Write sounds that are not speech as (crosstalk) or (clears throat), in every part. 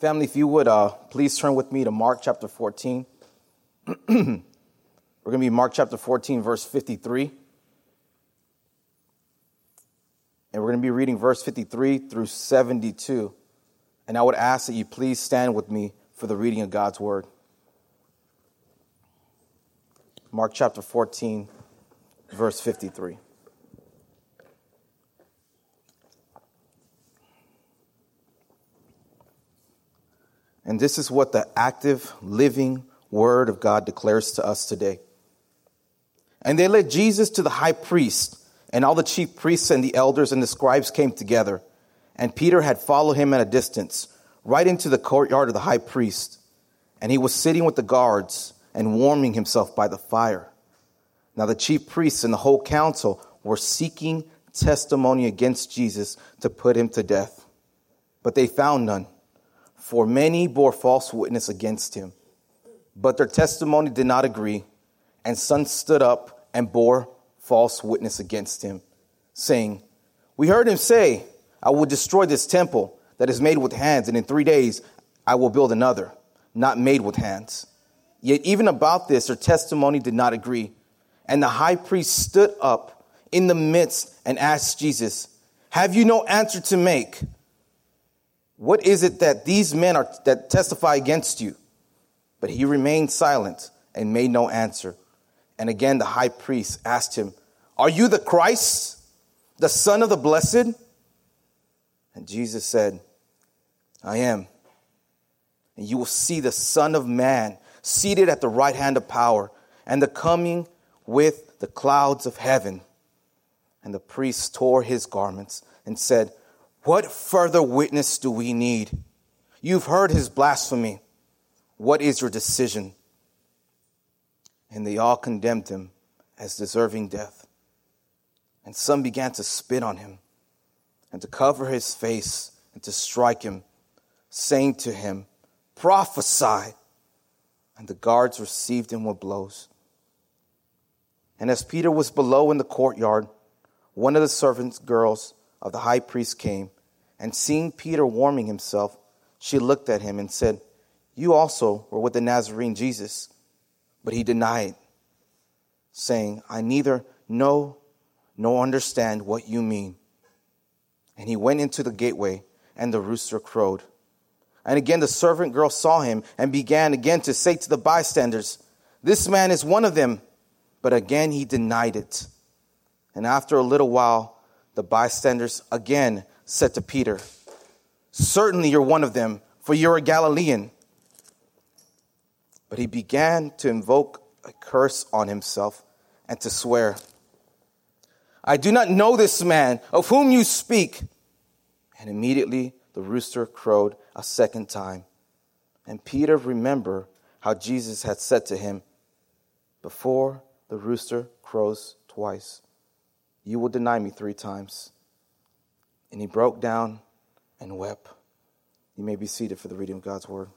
Family, if you would uh, please turn with me to Mark chapter 14. (clears throat) we're going to be Mark chapter 14, verse 53. And we're going to be reading verse 53 through 72. And I would ask that you please stand with me for the reading of God's word. Mark chapter 14, verse 53. And this is what the active, living word of God declares to us today. And they led Jesus to the high priest, and all the chief priests and the elders and the scribes came together. And Peter had followed him at a distance, right into the courtyard of the high priest. And he was sitting with the guards and warming himself by the fire. Now the chief priests and the whole council were seeking testimony against Jesus to put him to death. But they found none, for many bore false witness against him. But their testimony did not agree, and some stood up and bore false witness against him, saying, We heard him say, I will destroy this temple that is made with hands, and in three days I will build another, not made with hands. Yet even about this, their testimony did not agree. And the high priest stood up in the midst and asked Jesus, Have you no answer to make? What is it that these men are that testify against you? But he remained silent and made no answer. And again the high priest asked him, Are you the Christ, the Son of the Blessed? And Jesus said, I am. And you will see the Son of Man seated at the right hand of power, and the coming with the clouds of heaven. And the priest tore his garments and said, What further witness do we need? You've heard his blasphemy. What is your decision? And they all condemned him as deserving death. And some began to spit on him and to cover his face and to strike him, saying to him, Prophesy and the guards received him with blows. And as Peter was below in the courtyard, one of the servants' girls of the high priest came, and seeing Peter warming himself, she looked at him and said, You also were with the Nazarene Jesus. But he denied, saying, I neither know nor understand what you mean. And he went into the gateway, and the rooster crowed. And again, the servant girl saw him and began again to say to the bystanders, This man is one of them. But again, he denied it. And after a little while, the bystanders again said to Peter, Certainly you're one of them, for you're a Galilean. But he began to invoke a curse on himself and to swear, I do not know this man of whom you speak. And immediately the rooster crowed a second time. And Peter remembered how Jesus had said to him, Before the rooster crows twice, you will deny me three times. And he broke down and wept. You may be seated for the reading of God's word.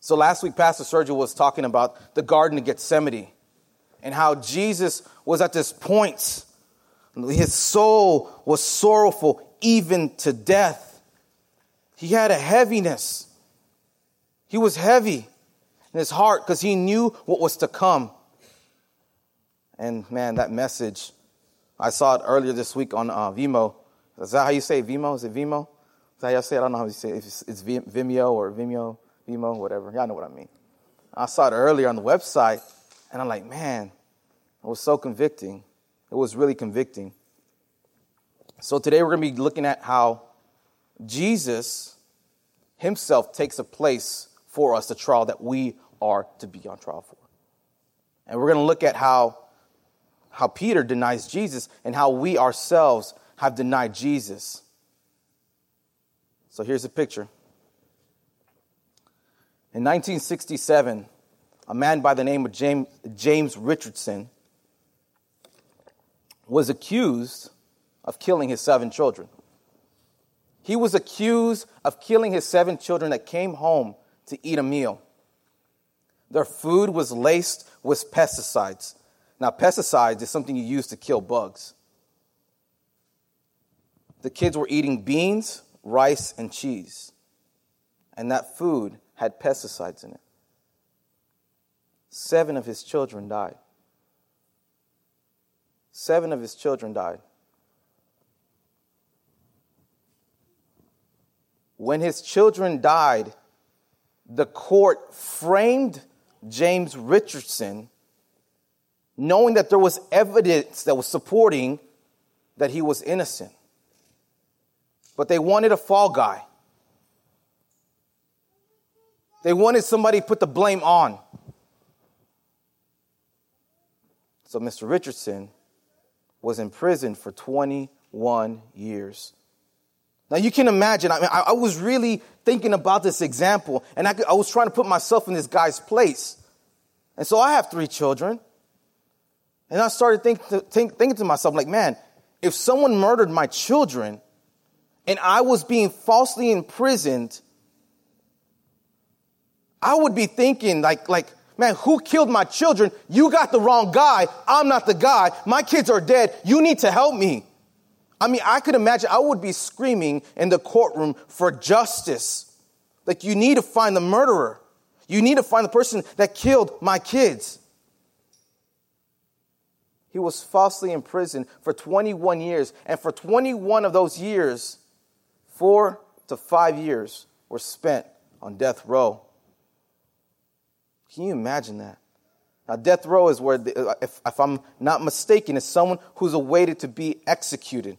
So last week, Pastor Sergio was talking about the Garden of Gethsemane and how Jesus was at this point. His soul was sorrowful even to death. He had a heaviness. He was heavy in his heart because he knew what was to come. And man, that message, I saw it earlier this week on uh, Vimeo. Is that how you say Vimeo? Is it Vimeo? Is that how you say it? I don't know how you say it. If it's, it's Vimeo or Vimeo, Vimeo, whatever. Y'all know what I mean. I saw it earlier on the website, and I'm like, man, it was so convicting. It was really convicting. So today we're going to be looking at how Jesus himself takes a place for us, the trial that we are to be on trial for. And we're going to look at how, how Peter denies Jesus and how we ourselves have denied Jesus. So here's a picture. In 1967, a man by the name of James, Richardson was accused of killing his seven children. He was accused of killing his seven children that came home to eat a meal. Their food was laced with pesticides. Now, pesticides is something you use to kill bugs. The kids were eating beans, rice, and cheese. and that food had pesticides in it. Seven of his children died. Seven of his children died. When his children died, the court framed James Richardson, knowing that there was evidence that was supporting that he was innocent. But they wanted a fall guy. They wanted somebody to put the blame on. So Mr. Richardson was in prison for 21 years. Now you can imagine, I, mean, I, I was really thinking about this example, and I, I was trying to put myself in this guy's place. And so I have three children. And I started think to, think, thinking to myself, like, man, if someone murdered my children and I was being falsely imprisoned, I would be thinking, like, like, man, who killed my children? You got the wrong guy. I'm not the guy. My kids are dead. You need to help me. I mean, I could imagine I would be screaming in the courtroom for justice. Like, you need to find the murderer. You need to find the person that killed my kids. He was falsely imprisoned for 21 years, and for 21 of those years, four to five years were spent on death row. Can you imagine that? Now, death row is where, the, if, if I'm not mistaken, is someone who's awaited to be executed.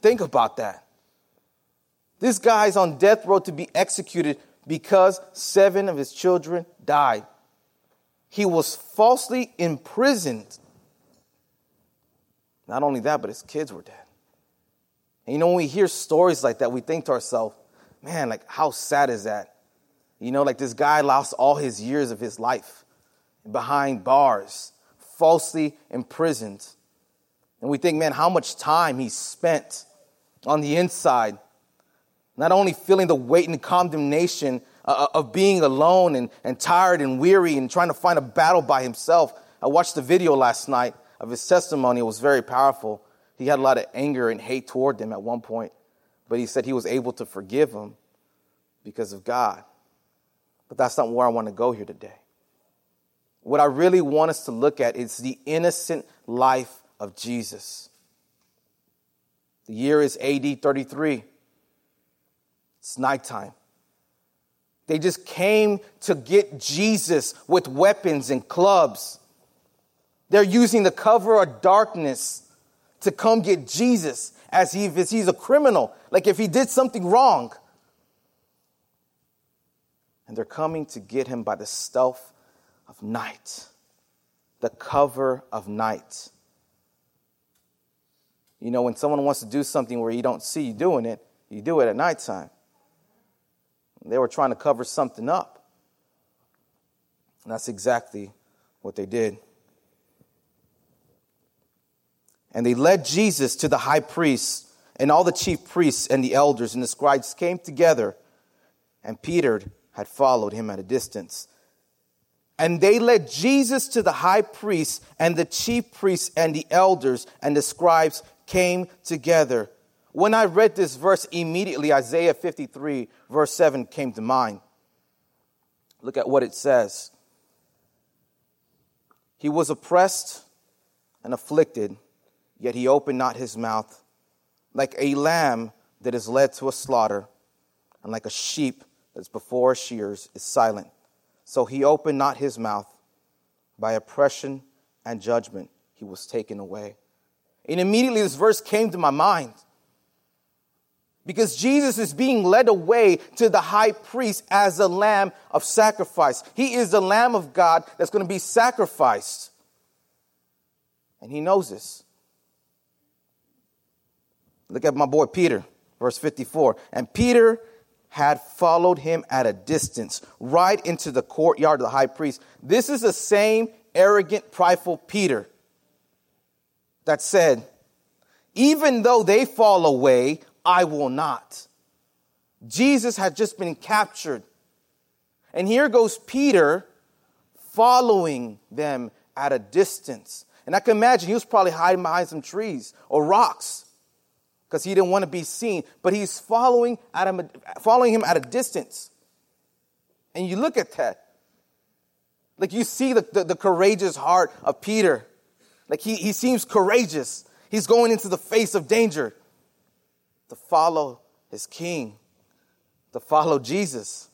Think about that. This guy's on death row to be executed because seven of his children died. He was falsely imprisoned. Not only that, but his kids were dead. And you know, when we hear stories like that, we think to ourselves, man, like, how sad is that? You know, like this guy lost all his years of his life behind bars, falsely imprisoned. And we think, man, how much time he spent on the inside not only feeling the weight and condemnation uh, uh, of being alone and, and tired and weary and trying to find a battle by himself. I watched the video last night of his testimony. It was very powerful. He had a lot of anger and hate toward them at one point, but he said he was able to forgive them because of God. But that's not where I want to go here today. What I really want us to look at is the innocent life of Jesus. The year is AD 33. It's nighttime. They just came to get Jesus with weapons and clubs. They're using the cover of darkness to come get Jesus as if he's a criminal, like if he did something wrong. And they're coming to get him by the stealth of night, the cover of night. You know, when someone wants to do something where you don't see you doing it, you do it at nighttime. They were trying to cover something up. And that's exactly what they did. And they led Jesus to the high priest, and all the chief priests and the elders and the scribes came together, and Peter had followed him at a distance. And they led Jesus to the high priest, and the chief priests and the elders and the scribes came together. When I read this verse, immediately Isaiah 53, verse 7 came to mind. Look at what it says. He was oppressed and afflicted, yet he opened not his mouth. Like a lamb that is led to a slaughter, and like a sheep that's before shears is silent. So he opened not his mouth. By oppression and judgment, he was taken away. And immediately this verse came to my mind. Because Jesus is being led away to the high priest as a lamb of sacrifice. He is the lamb of God that's going to be sacrificed. And he knows this. Look at my boy Peter, verse 54. And Peter had followed him at a distance, right into the courtyard of the high priest. This is the same arrogant, prideful Peter that said, Even though they fall away, I will not. Jesus had just been captured. And here goes Peter following them at a distance. And I can imagine he was probably hiding behind some trees or rocks. because he didn't want to be seen, but he's following, at him, following him at a distance. And you look at that. Like you see the, the, the courageous heart of Peter. Like he, he seems courageous. He's going into the face of danger to follow his king, to follow Jesus.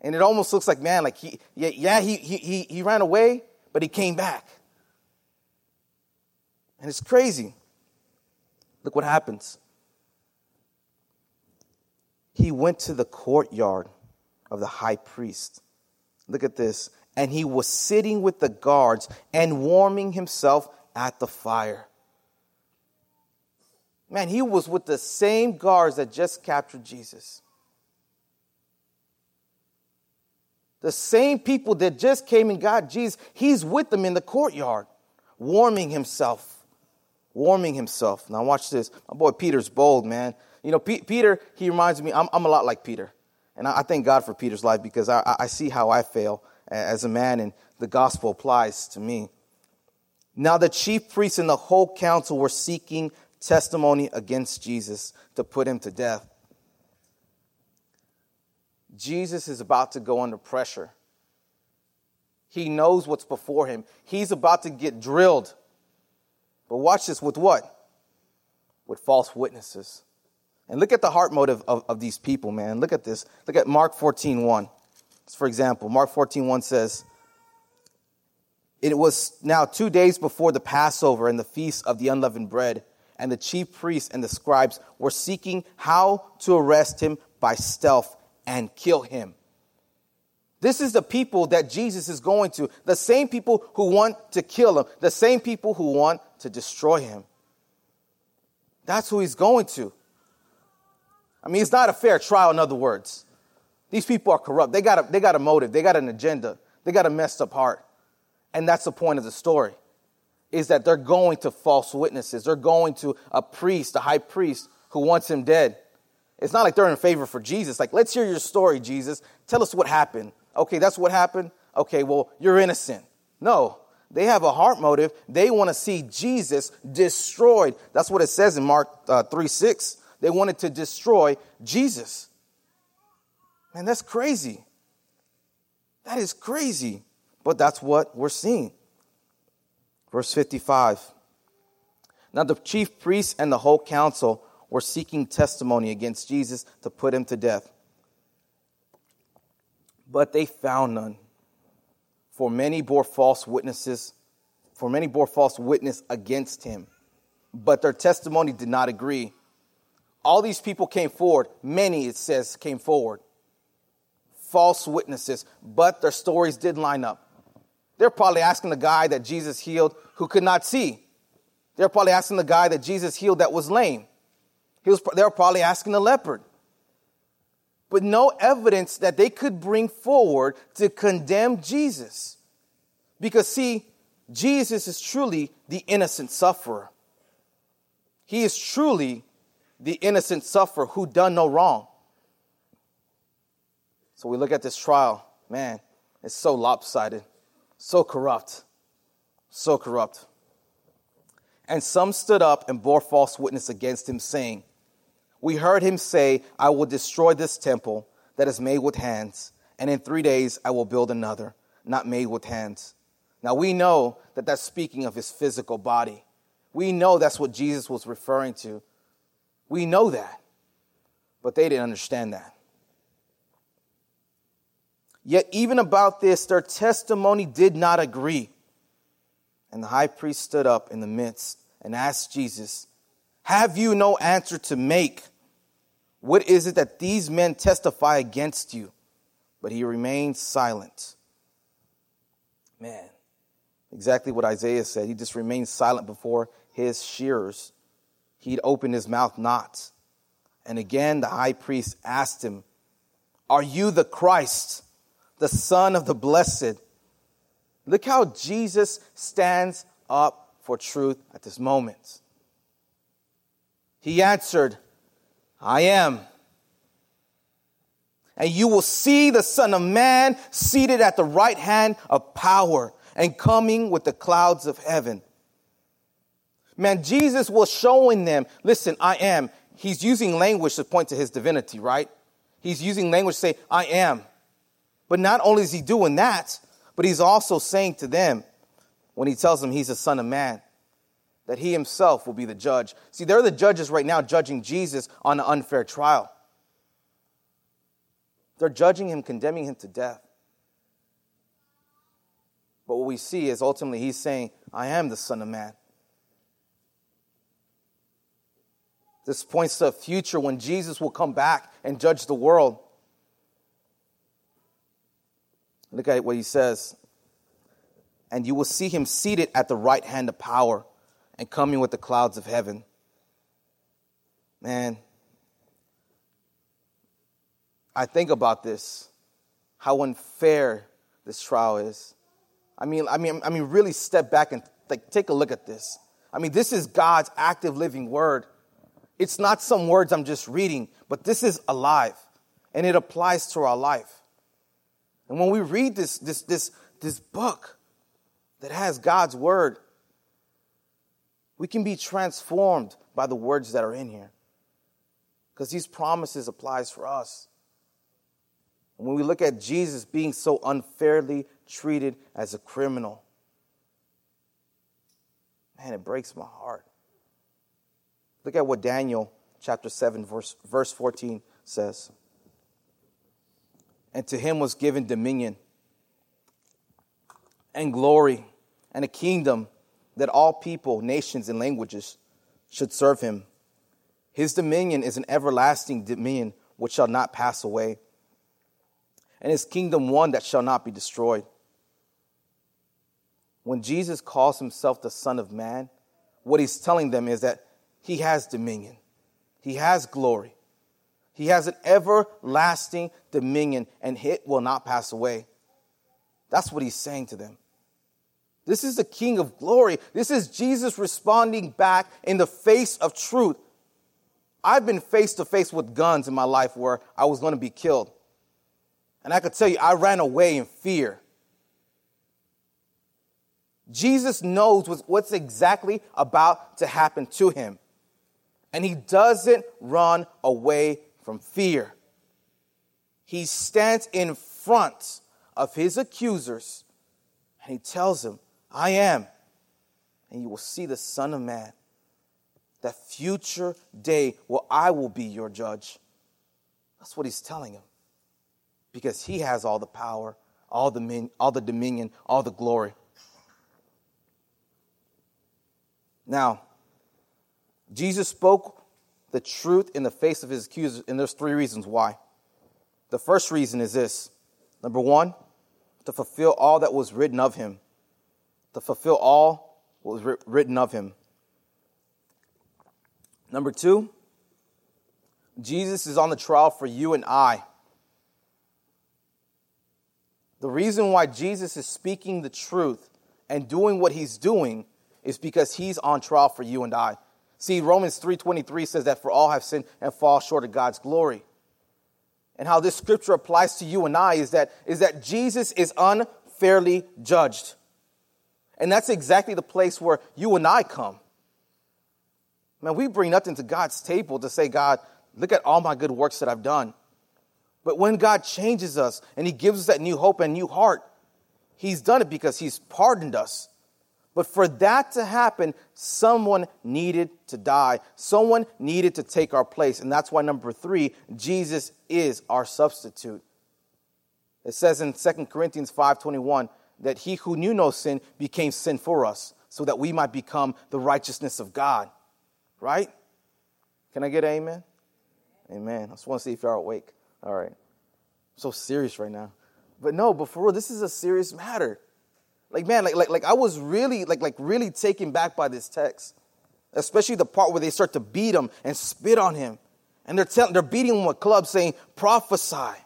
And it almost looks like, man, like he, yeah, yeah he, he, he ran away, but he came back. And it's crazy. Look what happens. He went to the courtyard of the high priest. Look at this. And he was sitting with the guards and warming himself at the fire. Man, he was with the same guards that just captured Jesus. The same people that just came and got Jesus, he's with them in the courtyard, warming himself. Warming himself. Now, watch this. My boy Peter's bold, man. You know, P- Peter, he reminds me, I'm, I'm, a lot like Peter. And I, I, thank God for Peter's life because I, I see how I fail as a man, and the gospel applies to me. Now, the chief priests and the whole council were seeking testimony against Jesus to put him to death. Jesus is about to go under pressure. He knows what's before him. He's about to get drilled. But watch this with what? With false witnesses. And look at the heart motive of, of these people, man. Look at this. Look at Mark 14 1. For example, Mark 14 1 says, It was now two days before the Passover and the feast of the unleavened bread, and the chief priests and the scribes were seeking how to arrest him by stealth and kill him. This is the people that Jesus is going to, the same people who want to kill him, the same people who want to destroy him. That's who he's going to. I mean, it's not a fair trial, in other words. These people are corrupt. They got a, they got a motive, they got an agenda, they got a messed up heart. And that's the point of the story is that they're going to false witnesses. They're going to a priest, a high priest who wants him dead. It's not like they're in favor for Jesus. Like, let's hear your story, Jesus. Tell us what happened. Okay, that's what happened. Okay, well, you're innocent. No, they have a heart motive. They want to see Jesus destroyed. That's what it says in Mark uh, 3 6. They wanted to destroy Jesus. Man, that's crazy. That is crazy. But that's what we're seeing. Verse 55. Now the chief priests and the whole council were seeking testimony against Jesus to put him to death. But they found none. For many bore false witnesses, for many bore false witness against him. But their testimony did not agree. All these people came forward. Many, it says, came forward. False witnesses, but their stories did line up. They're probably asking the guy that Jesus healed who could not see. They're probably asking the guy that Jesus healed that was lame. He was, they're probably asking the leopard. But no evidence that they could bring forward to condemn Jesus. Because, see, Jesus is truly the innocent sufferer. He is truly the innocent sufferer who done no wrong. So we look at this trial, man, it's so lopsided. So corrupt. So corrupt. And some stood up and bore false witness against him, saying, We heard him say, I will destroy this temple that is made with hands, and in three days I will build another, not made with hands. Now we know that that's speaking of his physical body. We know that's what Jesus was referring to. We know that. But they didn't understand that. Yet, even about this, their testimony did not agree. And the high priest stood up in the midst and asked Jesus, Have you no answer to make? What is it that these men testify against you? But he remained silent. Man, exactly what Isaiah said. He just remained silent before his shearers. He'd opened his mouth not. And again, the high priest asked him, Are you the Christ? The Son of the Blessed. Look how Jesus stands up for truth at this moment. He answered, I am. And you will see the Son of Man seated at the right hand of power and coming with the clouds of heaven. Man, Jesus was showing them, listen, I am. He's using language to point to his divinity, right? He's using language to say, I am. But not only is he doing that, but he's also saying to them, when he tells them he's a son of man, that he himself will be the judge. See, they're the judges right now judging Jesus on an unfair trial. They're judging him, condemning him to death. But what we see is ultimately he's saying, I am the Son of Man. This points to a future when Jesus will come back and judge the world. Look at what he says. And you will see him seated at the right hand of power and coming with the clouds of heaven. Man, I think about this, how unfair this trial is. I mean, I mean, I mean, really step back and like, take a look at this. I mean, this is God's active living word. It's not some words I'm just reading, but this is alive and it applies to our life. And when we read this, this, this, this book that has God's word, we can be transformed by the words that are in here. Because these promises applies for us. And When we look at Jesus being so unfairly treated as a criminal, man, it breaks my heart. Look at what Daniel chapter 7, verse, verse 14 says. And to him was given dominion and glory and a kingdom that all people, nations, and languages should serve him. His dominion is an everlasting dominion which shall not pass away and his kingdom one that shall not be destroyed. When Jesus calls himself the Son of Man, what he's telling them is that he has dominion, he has glory, he has an everlasting dominion, and it will not pass away. That's what he's saying to them. This is the King of glory. This is Jesus responding back in the face of truth. I've been face to face with guns in my life where I was going to be killed. And I could tell you, I ran away in fear. Jesus knows what's exactly about to happen to him. And he doesn't run away from fear. He stands in front of his accusers and he tells them, I am. And you will see the Son of Man. That future day where I will be your judge. That's what he's telling him because he has all the power, all the, min- all the dominion, all the glory. Now, Jesus spoke the truth in the face of his accusers, and there's three reasons why. The first reason is this number one, to fulfill all that was written of him. To fulfill all what was written of him. Number two, Jesus is on the trial for you and I. The reason why Jesus is speaking the truth and doing what he's doing is because he's on trial for you and I. See, Romans 3:23 says that for all have sinned and fall short of God's glory. And how this scripture applies to you and I is that, is that Jesus is unfairly judged. And that's exactly the place where you and I come. Man, we bring nothing to God's table to say, God, look at all my good works that I've done. But when God changes us and He gives us that new hope and new heart, He's done it because He's pardoned us. But for that to happen, someone needed to die. Someone needed to take our place. And that's why, number three, Jesus is our substitute. It says in 2 Corinthians 5.21 that he who knew no sin became sin for us so that we might become the righteousness of God. Right? Can I get an amen? Amen. I just want to see if you're awake. All right. I'm so serious right now. But no, but for real, this is a serious matter. Like, man, like, like, like I was really, like, like really taken back by this text. Especially the part where they start to beat him and spit on him. And they're telling, they're beating him with clubs saying, prophesy.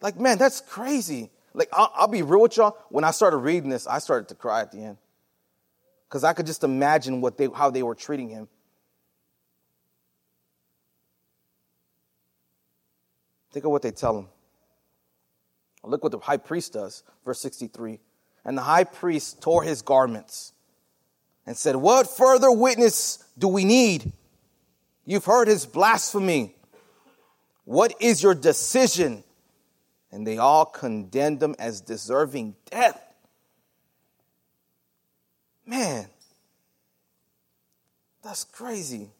Like, man, that's crazy. Like, I'll, I'll be real with y'all. When I started reading this, I started to cry at the end. Because I could just imagine what they, how they were treating him. Think of what they tell him. Look what the high priest does, verse 63. And the high priest tore his garments and said, What further witness do we need? You've heard his blasphemy. What is your decision? And they all condemned him as deserving death. Man, that's crazy.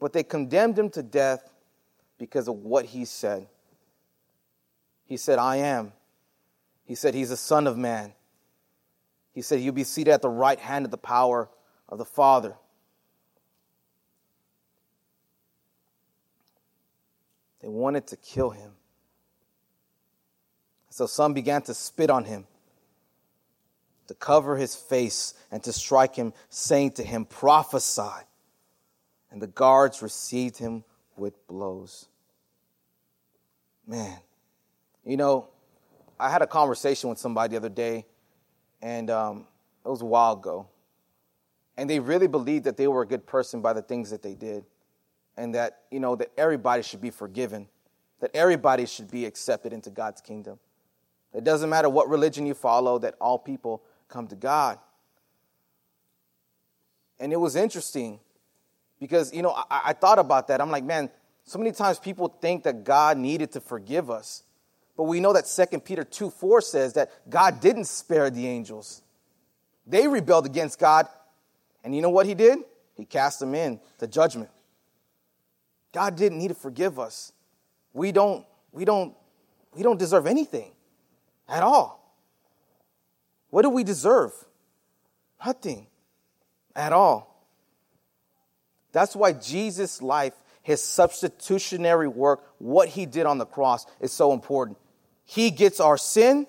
But they condemned him to death because of what he said. He said, I am. He said, He's a son of man. He said, You'll be seated at the right hand of the power of the Father. They wanted to kill him. So some began to spit on him, to cover his face, and to strike him, saying to him, Prophesy. And the guards received him with blows. Man, you know, I had a conversation with somebody the other day, and um, it was a while ago. And they really believed that they were a good person by the things that they did, and that, you know, that everybody should be forgiven, that everybody should be accepted into God's kingdom. It doesn't matter what religion you follow, that all people come to God. And it was interesting because, you know, I, I thought about that. I'm like, man, so many times people think that God needed to forgive us. But we know that 2 Peter 2 4 says that God didn't spare the angels. They rebelled against God. And you know what he did? He cast them in to judgment. God didn't need to forgive us. We don't, we don't, we don't deserve anything at all. What do we deserve? Nothing at all. That's why Jesus' life his substitutionary work, what he did on the cross, is so important. He gets our sin,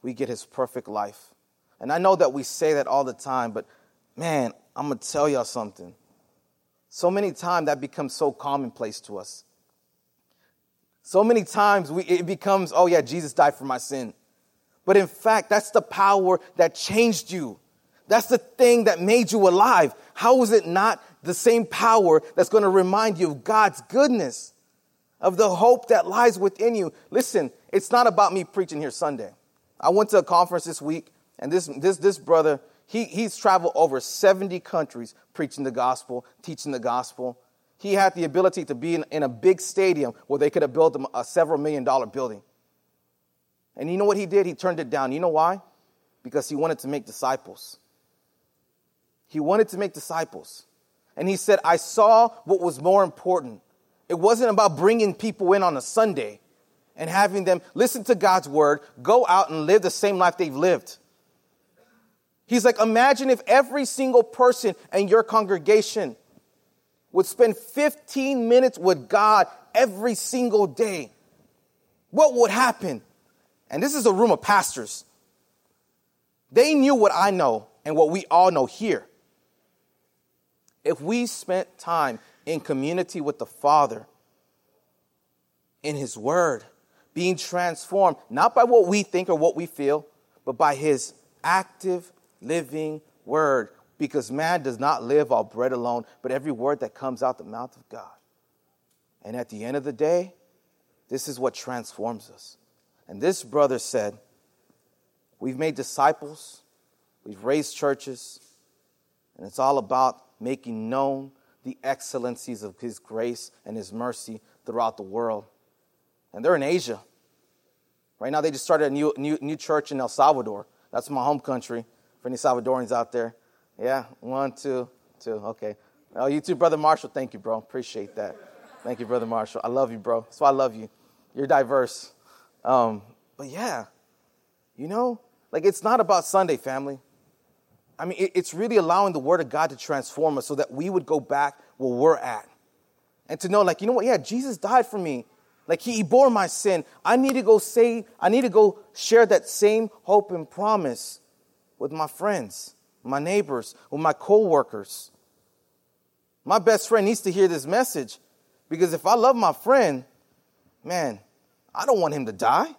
we get his perfect life. And I know that we say that all the time, but man, I'm gonna tell y'all something. So many times that becomes so commonplace to us. So many times we, it becomes, oh yeah, Jesus died for my sin. But in fact, that's the power that changed you. That's the thing that made you alive. How is it not the same power that's going to remind you of God's goodness, of the hope that lies within you? Listen, it's not about me preaching here Sunday. I went to a conference this week, and this, this, this brother, he, he's traveled over 70 countries preaching the gospel, teaching the gospel. He had the ability to be in, in a big stadium where they could have built a, a several million dollar building. And you know what he did? He turned it down. You know why? Because he wanted to make disciples. He wanted to make disciples. And he said, I saw what was more important. It wasn't about bringing people in on a Sunday and having them listen to God's word, go out and live the same life they've lived. He's like, imagine if every single person in your congregation would spend 15 minutes with God every single day. What would happen? And this is a room of pastors. They knew what I know and what we all know here. If we spent time in community with the Father, in His Word, being transformed, not by what we think or what we feel, but by His active, living Word, because man does not live off bread alone, but every word that comes out the mouth of God. And at the end of the day, this is what transforms us. And this brother said, We've made disciples, we've raised churches, and it's all about making known the excellencies of His grace and His mercy throughout the world. And they're in Asia. Right now, they just started a new, new, new church in El Salvador. That's my home country for any Salvadorians out there. Yeah, one, two, two. Okay. Oh, you too, Brother Marshall. Thank you, bro. Appreciate that. Thank you, Brother Marshall. I love you, bro. That's why I love you. You're diverse. Um, but yeah, you know, like it's not about Sunday, family. I mean, it's really allowing the Word of God to transform us so that we would go back where we're at. And to know, like, you know what? Yeah, Jesus died for me. Like, He bore my sin. I need to go say, I need to go share that same hope and promise with my friends, my neighbors, with my coworkers. My best friend needs to hear this message because if I love my friend, man, I don't want him to die.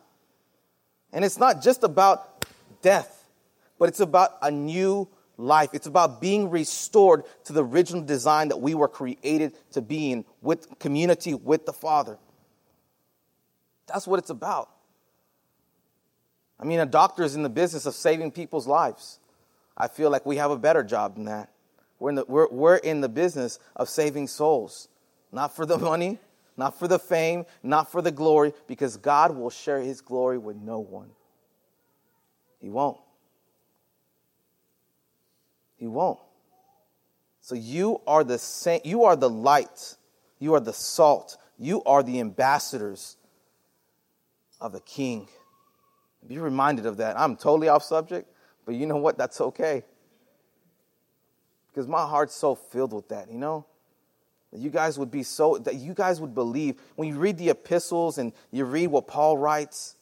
And it's not just about death but it's about a new life. It's about being restored to the original design that we were created to be in with community with the Father. That's what it's about. I mean, a doctor is in the business of saving people's lives. I feel like we have a better job than that. We're in the, we're, we're in the business of saving souls, not for the (laughs) money, not for the fame, not for the glory, because God will share his glory with no one. He won't. He won't. So you are the same, you are the light, you are the salt, you are the ambassadors of the king. Be reminded of that. I'm totally off subject, but you know what? That's okay. Because my heart's so filled with that, you know? That you guys would be so, that you guys would believe. When you read the epistles and you read what Paul writes,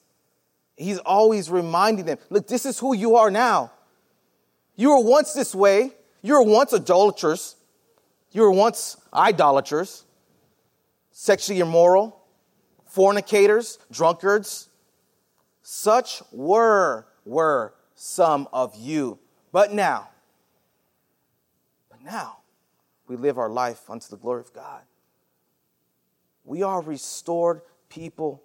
he's always reminding them look, this is who you are now. You were once this way. You were once idolaters. You were once idolaters, sexually immoral, fornicators, drunkards. Such were, were some of you. But now, but now, we live our life unto the glory of God. We are restored people,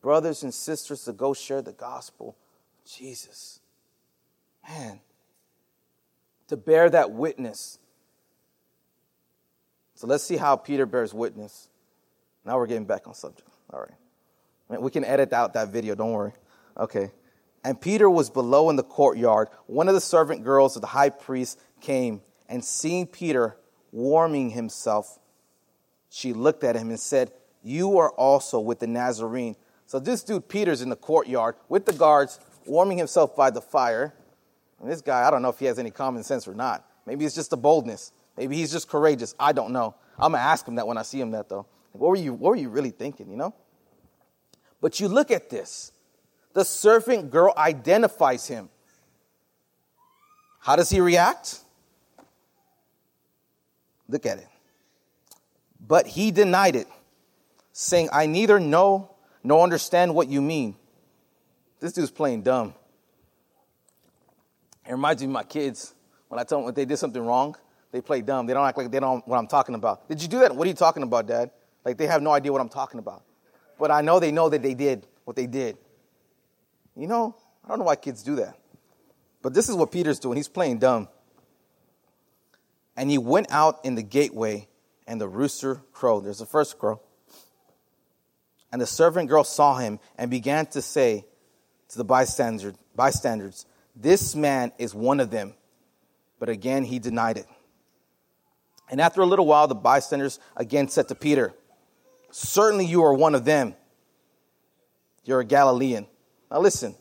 brothers and sisters, to go share the gospel of Jesus. Man, to bear that witness. So let's see how Peter bears witness. Now we're getting back on subject. All right. We can edit out that video, don't worry. Okay. And Peter was below in the courtyard. One of the servant girls of the high priest came, and seeing Peter warming himself, she looked at him and said, You are also with the Nazarene. So this dude, Peter's in the courtyard with the guards, warming himself by the fire. And this guy, I don't know if he has any common sense or not. Maybe it's just the boldness. Maybe he's just courageous. I don't know. I'm gonna ask him that when I see him that though. What were you what were you really thinking, you know? But you look at this. The servant girl identifies him. How does he react? Look at it. But he denied it, saying, I neither know nor understand what you mean. This dude's playing dumb. It reminds me of my kids. When I tell them if they did something wrong, they play dumb. They don't act like they don't know what I'm talking about. Did you do that? What are you talking about, Dad? Like they have no idea what I'm talking about. But I know they know that they did what they did. You know, I don't know why kids do that. But this is what Peter's doing. He's playing dumb. And he went out in the gateway, and the rooster crowed. There's the first crow. And the servant girl saw him and began to say to the bystanders, bystanders this man is one of them. But again, he denied it. And after a little while, the bystanders again said to Peter, Certainly you are one of them. You're a Galilean. Now listen,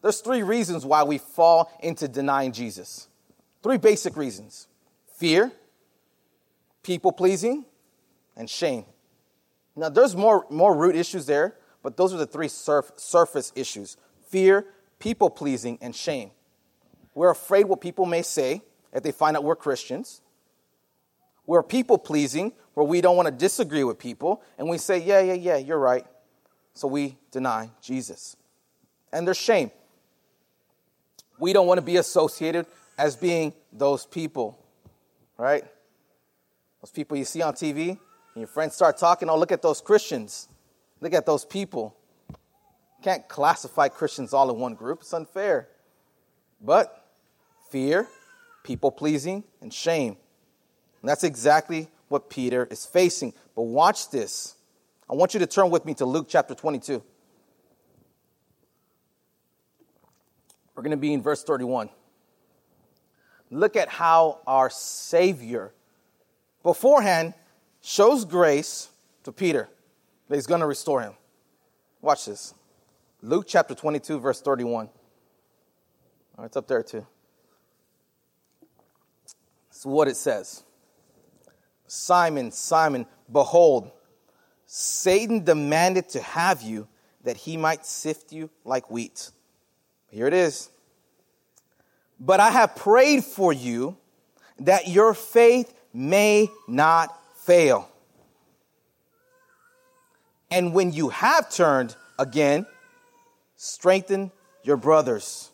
there's three reasons why we fall into denying Jesus. Three basic reasons fear, people pleasing, and shame. Now, there's more, more root issues there, but those are the three surf, surface issues fear, people pleasing, and shame. We're afraid what people may say if they find out we're Christians. We're people pleasing, where we don't want to disagree with people, and we say, Yeah, yeah, yeah, you're right. So we deny Jesus. And there's shame. We don't want to be associated as being those people, right? Those people you see on TV, and your friends start talking, oh, look at those Christians. Look at those people can't classify Christians all in one group. It's unfair. But fear, people pleasing, and shame. And that's exactly what Peter is facing. But watch this. I want you to turn with me to Luke chapter 22. We're going to be in verse 31. Look at how our Savior beforehand shows grace to Peter that he's going to restore him. Watch this. Luke chapter 22, verse 31. Oh, it's up there too. It's what it says Simon, Simon, behold, Satan demanded to have you that he might sift you like wheat. Here it is. But I have prayed for you that your faith may not fail. And when you have turned again, strengthen your brothers.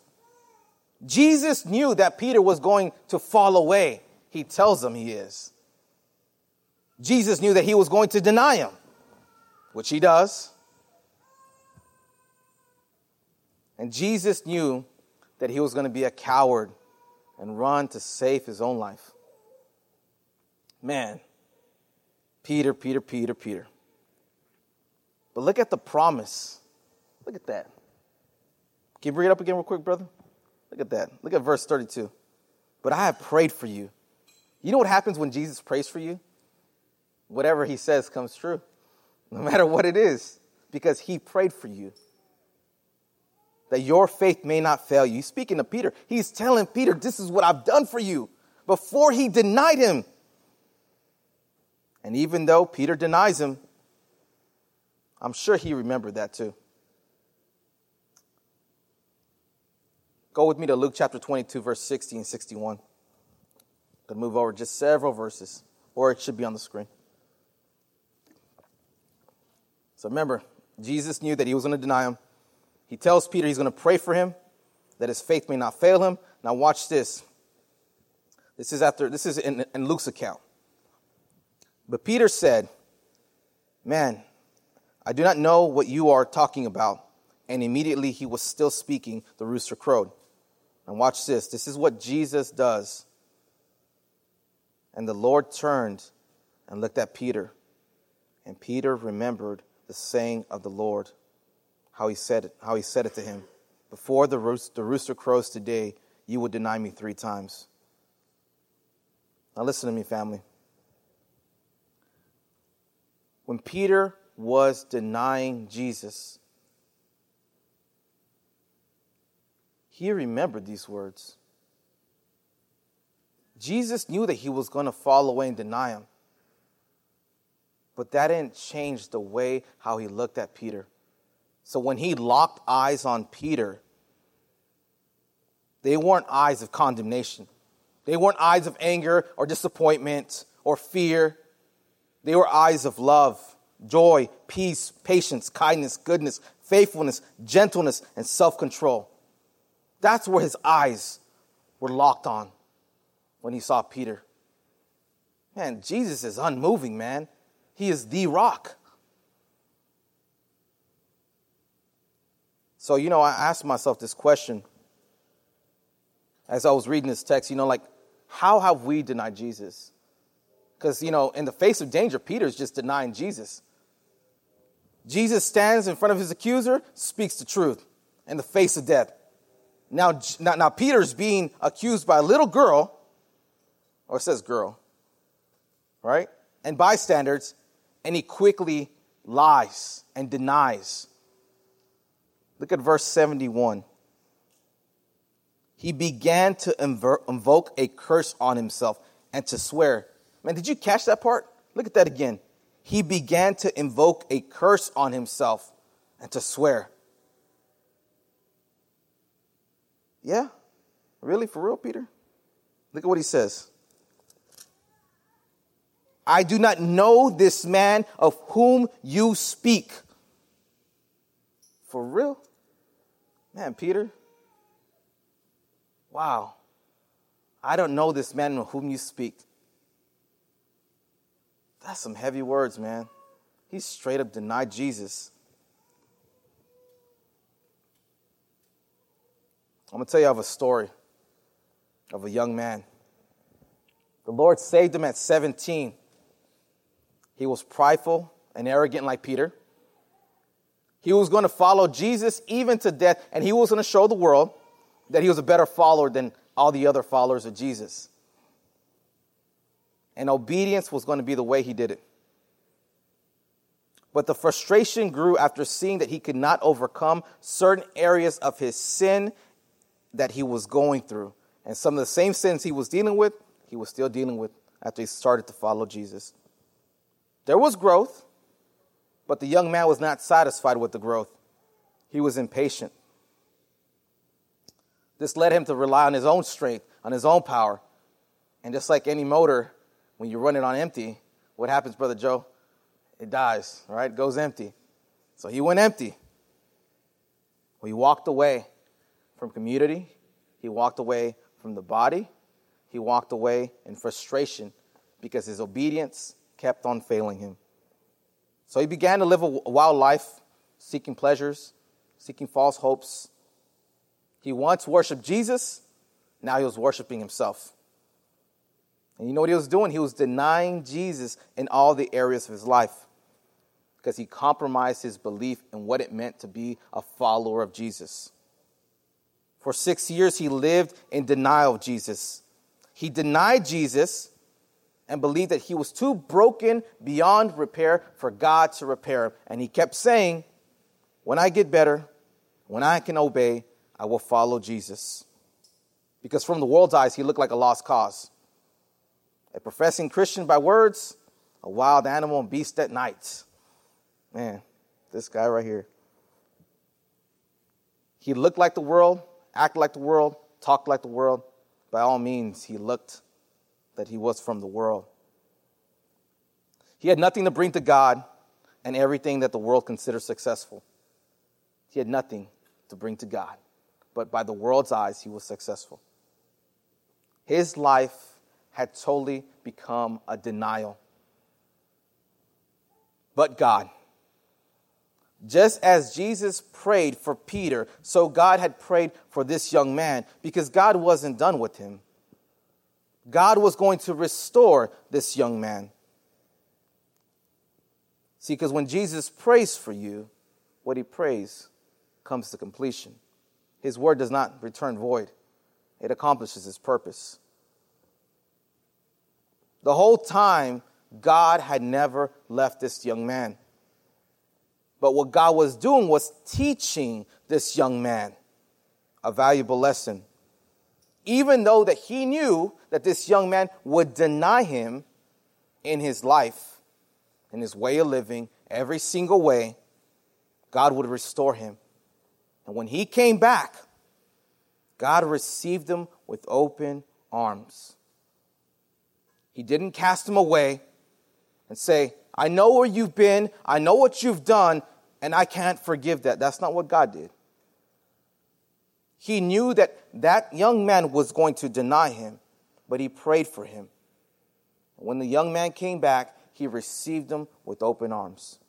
Jesus knew that Peter was going to fall away. He tells them he is. Jesus knew that he was going to deny him, which he does. And Jesus knew that he was going to be a coward and run to save his own life. Man, Peter, Peter, Peter, Peter. But look at the promise. Look at that. Can you bring it up again, real quick, brother? Look at that. Look at verse 32. But I have prayed for you. You know what happens when Jesus prays for you? Whatever he says comes true, (laughs) no matter what it is, because he prayed for you. That your faith may not fail you. He's speaking to Peter. He's telling Peter, This is what I've done for you before he denied him. And even though Peter denies him, I'm sure he remembered that too. Go with me to Luke chapter 22, verse 60 and 61. Gonna move over just several verses, or it should be on the screen. So remember, Jesus knew that he was going to deny him. He tells Peter he's going to pray for him, that his faith may not fail him. Now watch this. This is after this is in, in Luke's account. But Peter said, Man, I do not know what you are talking about. And immediately he was still speaking, the rooster crowed. And watch this. This is what Jesus does. And the Lord turned and looked at Peter. And Peter remembered the saying of the Lord, how he said it, how he said it to him. Before the rooster, the rooster crows today, you will deny me three times. Now listen to me, family. When Peter was denying Jesus, he remembered these words. Jesus knew that he was going to fall away and deny him. But that didn't change the way how he looked at Peter. So when he locked eyes on Peter, they weren't eyes of condemnation. They weren't eyes of anger or disappointment or fear. They were eyes of love, joy, peace, patience, kindness, goodness, faithfulness, gentleness, and self control. That's where his eyes were locked on when he saw Peter. Man, Jesus is unmoving, man. He is the rock. So, you know, I asked myself this question as I was reading this text, you know, like, how have we denied Jesus? Because, you know, in the face of danger, Peter's just denying Jesus. Jesus stands in front of his accuser, speaks the truth in the face of death. Now, now, now Peter's being accused by a little girl, or it says girl, right? And bystanders, and he quickly lies and denies. Look at verse 71. He began to invoke a curse on himself and to swear. Man, did you catch that part? Look at that again. He began to invoke a curse on himself and to swear. Yeah? Really? For real, Peter? Look at what he says. I do not know this man of whom you speak. For real? Man, Peter? Wow. I don't know this man of whom you speak. That's some heavy words, man. He straight up denied Jesus. I'm going to tell you of a story of a young man. The Lord saved him at 17. He was prideful and arrogant like Peter. He was going to follow Jesus even to death, and he was going to show the world that he was a better follower than all the other followers of Jesus. And obedience was going to be the way he did it. But the frustration grew after seeing that he could not overcome certain areas of his sin that he was going through. And some of the same sins he was dealing with, he was still dealing with after he started to follow Jesus. There was growth, but the young man was not satisfied with the growth. He was impatient. This led him to rely on his own strength, on his own power. And just like any motor, when you run it on empty, what happens, Brother Joe? It dies, right? It goes empty. So he went empty. He walked away from community, he walked away from the body, he walked away in frustration because his obedience kept on failing him. So he began to live a wild life, seeking pleasures, seeking false hopes. He once worshiped Jesus, now he was worshiping himself. And you know what he was doing? He was denying Jesus in all the areas of his life because he compromised his belief in what it meant to be a follower of Jesus. For six years, he lived in denial of Jesus. He denied Jesus and believed that he was too broken beyond repair for God to repair him. And he kept saying, When I get better, when I can obey, I will follow Jesus. Because from the world's eyes, he looked like a lost cause. A professing Christian by words, a wild animal and beast at night. Man, this guy right here. He looked like the world, acted like the world, talked like the world. By all means, he looked that he was from the world. He had nothing to bring to God and everything that the world considers successful. He had nothing to bring to God, but by the world's eyes, he was successful. His life had totally become a denial. But God, just as Jesus prayed for Peter, so God had prayed for this young man because God wasn't done with him. God was going to restore this young man. See, because when Jesus prays for you, what he prays comes to completion. His word does not return void, it accomplishes its purpose. The whole time, God had never left this young man. But what God was doing was teaching this young man a valuable lesson. Even though that he knew that this young man would deny him in his life, in his way of living, every single way, God would restore him. And when he came back, God received him with open arms. He didn't cast him away and say, I know where you've been, I know what you've done, and I can't forgive that. That's not what God did. He knew that that young man was going to deny him, but he prayed for him. When the young man came back, he received him with open arms.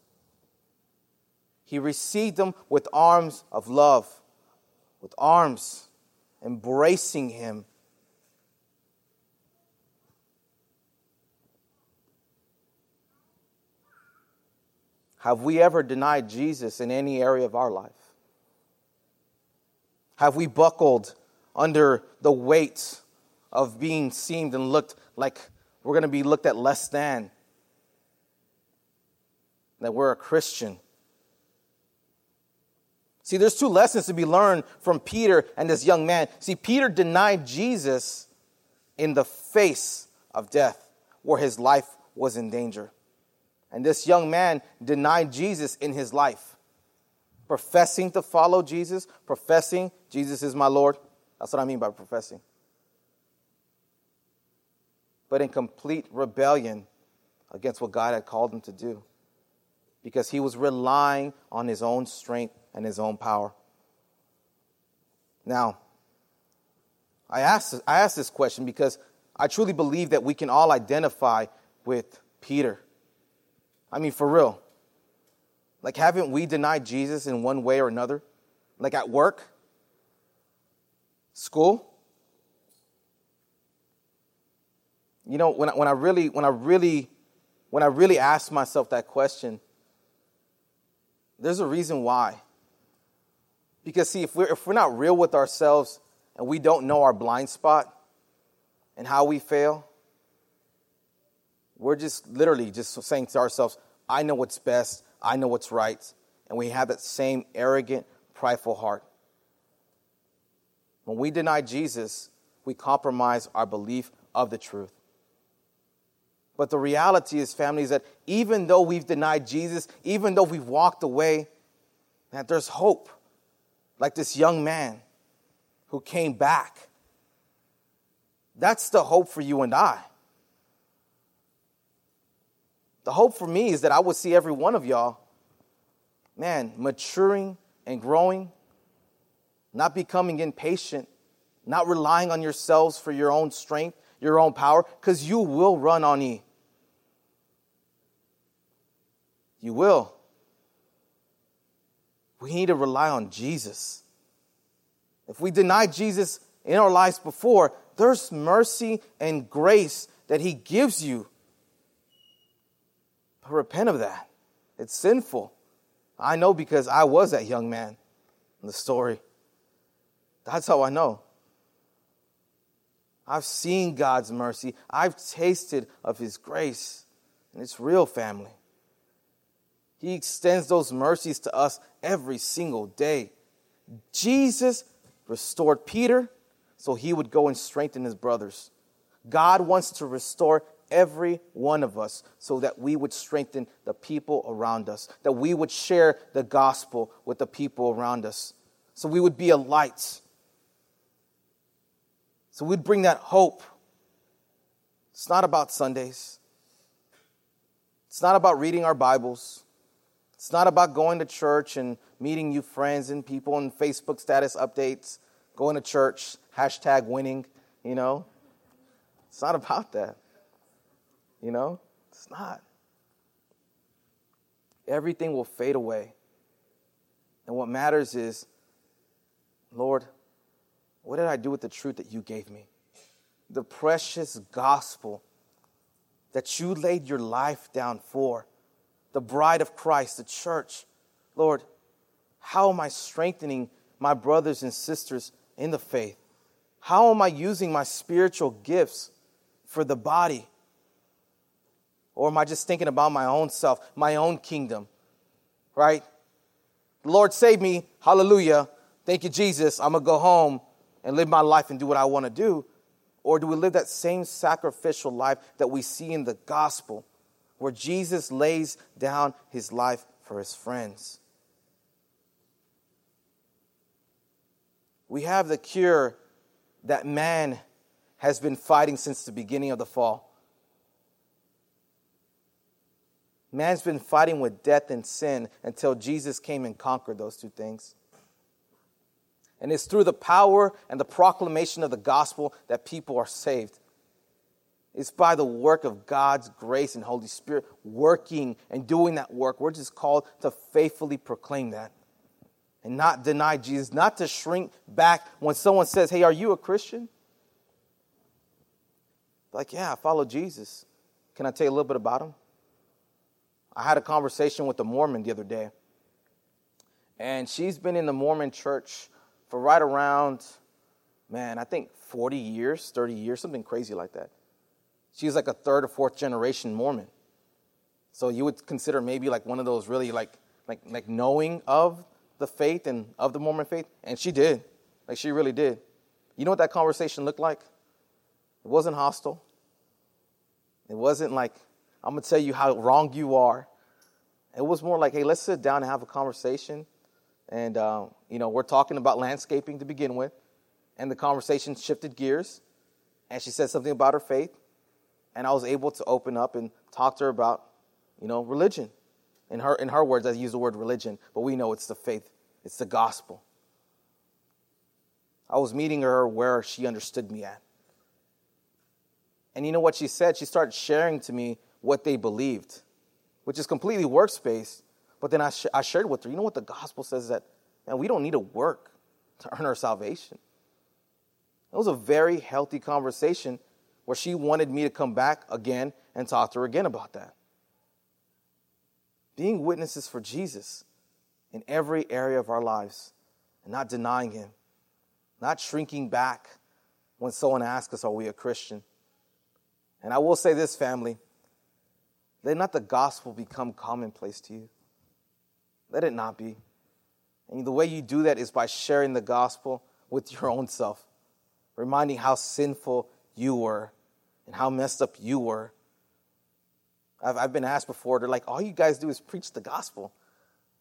He received him with arms of love, with arms embracing him Have we ever denied Jesus in any area of our life? Have we buckled under the weight of being seen and looked like we're going to be looked at less than? That we're a Christian? See, there's two lessons to be learned from Peter and this young man. See, Peter denied Jesus in the face of death, where his life was in danger. And this young man denied Jesus in his life, professing to follow Jesus, professing Jesus is my Lord. That's what I mean by professing. But in complete rebellion against what God had called him to do, because he was relying on his own strength and his own power. Now, I ask, I ask this question because I truly believe that we can all identify with Peter. I mean, for real. Like, haven't we denied Jesus in one way or another? Like at work? School? You know, when I, when I really, when I really, when I really ask myself that question, there's a reason why. Because see, if we're if we're not real with ourselves and we don't know our blind spot and how we fail, we're just literally just saying to ourselves, I know what's best, I know what's right. And we have that same arrogant, prideful heart. When we deny Jesus, we compromise our belief of the truth. But the reality is, family, is that even though we've denied Jesus, even though we've walked away, that there's hope. Like this young man who came back. That's the hope for you and I. The hope for me is that I would see every one of y'all, man, maturing and growing, not becoming impatient, not relying on yourselves for your own strength, your own power, because you will run on E. You will. We need to rely on Jesus. If we deny Jesus in our lives before, there's mercy and grace that He gives you. Repent of that. It's sinful. I know because I was that young man in the story. That's how I know. I've seen God's mercy. I've tasted of His grace. And it's real, family. He extends those mercies to us every single day. Jesus restored Peter so he would go and strengthen his brothers. God wants to restore every one of us so that we would strengthen the people around us, that we would share the gospel with the people around us, so we would be a light. So we'd bring that hope. It's not about Sundays. It's not about reading our Bibles. It's not about going to church and meeting new friends and people and Facebook status updates, going to church, hashtag winning, you know. It's not about that. You know, it's not. Everything will fade away. And what matters is, Lord, what did I do with the truth that you gave me? The precious gospel that you laid your life down for, the bride of Christ, the church. Lord, how am I strengthening my brothers and sisters in the faith? How am I using my spiritual gifts for the body? Or am I just thinking about my own self, my own kingdom? Right? Lord, save me. Hallelujah. Thank you, Jesus. I'm going to go home and live my life and do what I want to do. Or do we live that same sacrificial life that we see in the gospel, where Jesus lays down his life for his friends? We have the cure that man has been fighting since the beginning of the fall. Man's been fighting with death and sin until Jesus came and conquered those two things. And it's through the power and the proclamation of the gospel that people are saved. It's by the work of God's grace and Holy Spirit working and doing that work. We're just called to faithfully proclaim that and not deny Jesus, not to shrink back when someone says, Hey, are you a Christian? Like, yeah, I follow Jesus. Can I tell you a little bit about him? I had a conversation with a Mormon the other day, and she's been in the Mormon church for right around, man, I think 40 years, 30 years, something crazy like that. She's like a third or fourth generation Mormon. So you would consider maybe like one of those really like like like knowing of the faith and of the Mormon faith, and she did. Like she really did. You know what that conversation looked like? It wasn't hostile. It wasn't like I'm going to tell you how wrong you are. It was more like, hey, let's sit down and have a conversation. And, uh, you know, we're talking about landscaping to begin with. And the conversation shifted gears. And she said something about her faith. And I was able to open up and talk to her about, you know, religion. In her, in her words, I use the word religion, but we know it's the faith, it's the gospel. I was meeting her where she understood me at. And you know what she said? She started sharing to me what they believed, which is completely works-based. But then I, sh- I shared with her, you know what the gospel says that, man, we don't need to work to earn our salvation. It was a very healthy conversation where she wanted me to come back again and talk to her again about that. Being witnesses for Jesus in every area of our lives and not denying Him, not shrinking back when someone asks us, Are we a Christian? And I will say this, family let not the gospel become commonplace to you. Let it not be. And the way you do that is by sharing the gospel with your own self, reminding how sinful you were and how messed up you were. I've, I've been asked before, they're like, all you guys do is preach the gospel.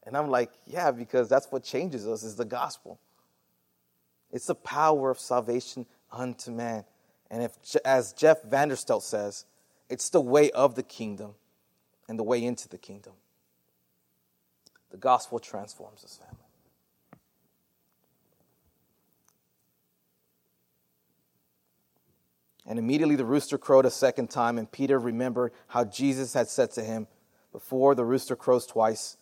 And I'm like, yeah, because that's what changes us is the gospel. It's the power of salvation unto man. And if, as Jeff Vanderstelt says, it's the way of the kingdom and the way into the kingdom. The gospel transforms us, family. And immediately the rooster crowed a second time, and Peter remembered how Jesus had said to him, Before the rooster crows twice,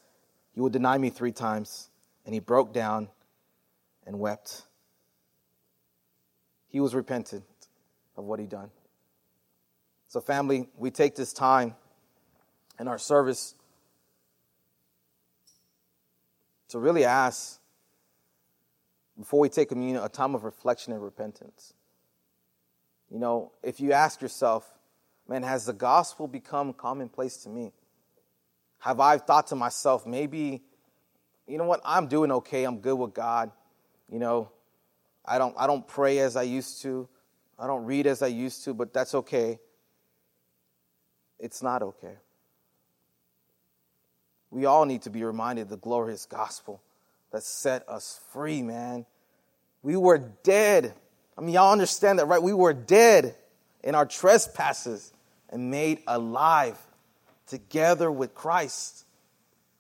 you will deny me three times. And he broke down and wept. He was repentant of what he'd done. So, family, we take this time in our service to really ask, before we take communion, a time of reflection and repentance. You know, if you ask yourself, man, has the gospel become commonplace to me? Have I thought to myself, maybe, you know what, I'm doing okay, I'm good with God. You know, I don't, I don't pray as I used to, I don't read as I used to, but that's okay. It's not okay. We all need to be reminded of the glorious gospel that set us free, man. We were dead. I mean, y'all understand that, right? We were dead in our trespasses and made alive together with Christ.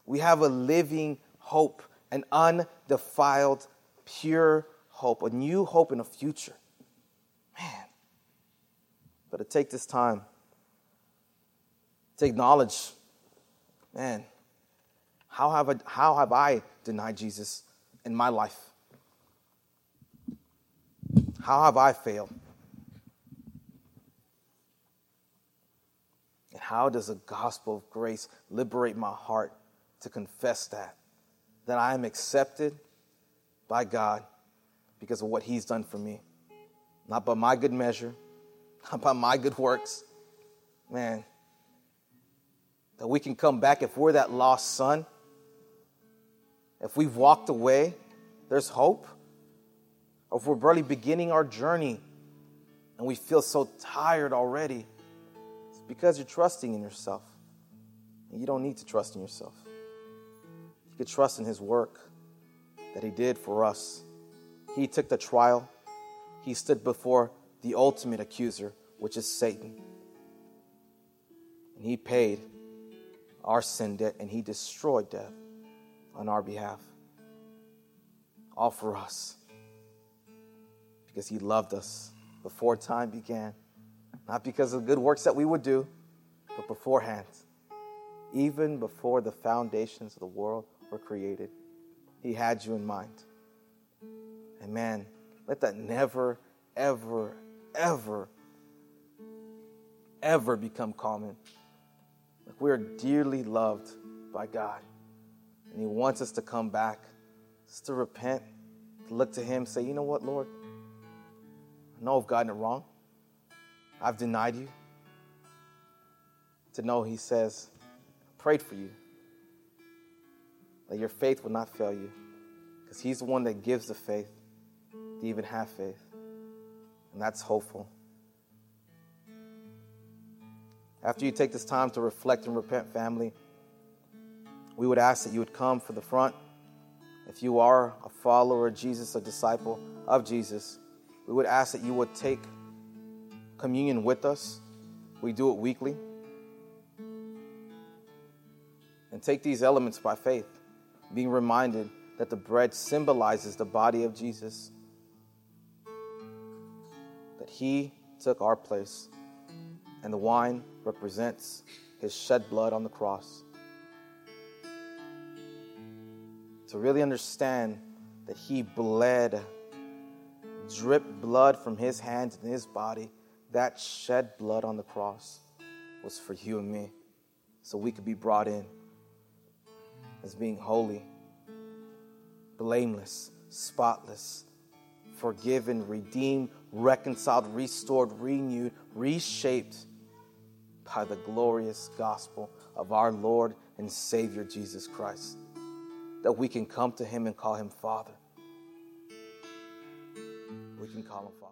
We have a living hope, an undefiled, pure hope, a new hope in a future. Man. But to take this time to acknowledge, man, how have I, how have I denied Jesus in my life? How have I failed? And how does the gospel of grace liberate my heart to confess that? That I am accepted by God because of what He's done for me. Not by my good measure, (laughs) not by my good works. Man, that we can come back if we're that lost son if we've walked away, there's hope. Or if we're barely beginning our journey and we feel so tired already, it's because you're trusting in yourself. And you don't need to trust in yourself. You could trust in His work that He did for us. He took the trial, He stood before the ultimate accuser, which is Satan. And He paid our sin debt and He destroyed death on our behalf. All for us. Because he loved us before time began. Not because of good works that we would do, but beforehand. Even before the foundations of the world were created, he had you in mind. And man, let that never, ever, ever, ever become common. Like we are dearly loved by God. And He wants us to come back, just to repent, to look to Him, say, you know what, Lord? I know I've gotten it wrong. I've denied you. To know He says, I prayed for you, that your faith will not fail you, because He's the one that gives the faith to even have faith. And that's hopeful. After you take this time to reflect and repent, family, we would ask that you would come for the front. If you are a follower of Jesus, a disciple of Jesus, we would ask that you would take communion with us. We do it weekly. And take these elements by faith, being reminded that the bread symbolizes the body of Jesus, that he took our place, and the wine represents his shed blood on the cross. To really understand that he bled, dripped blood from his hands and his body. That shed blood on the cross was for you and me, so we could be brought in as being holy, blameless, spotless, forgiven, redeemed, reconciled, restored, renewed, reshaped by the glorious gospel of our Lord and Savior Jesus Christ that we can come to Him and call Him Father. We can call Him Father.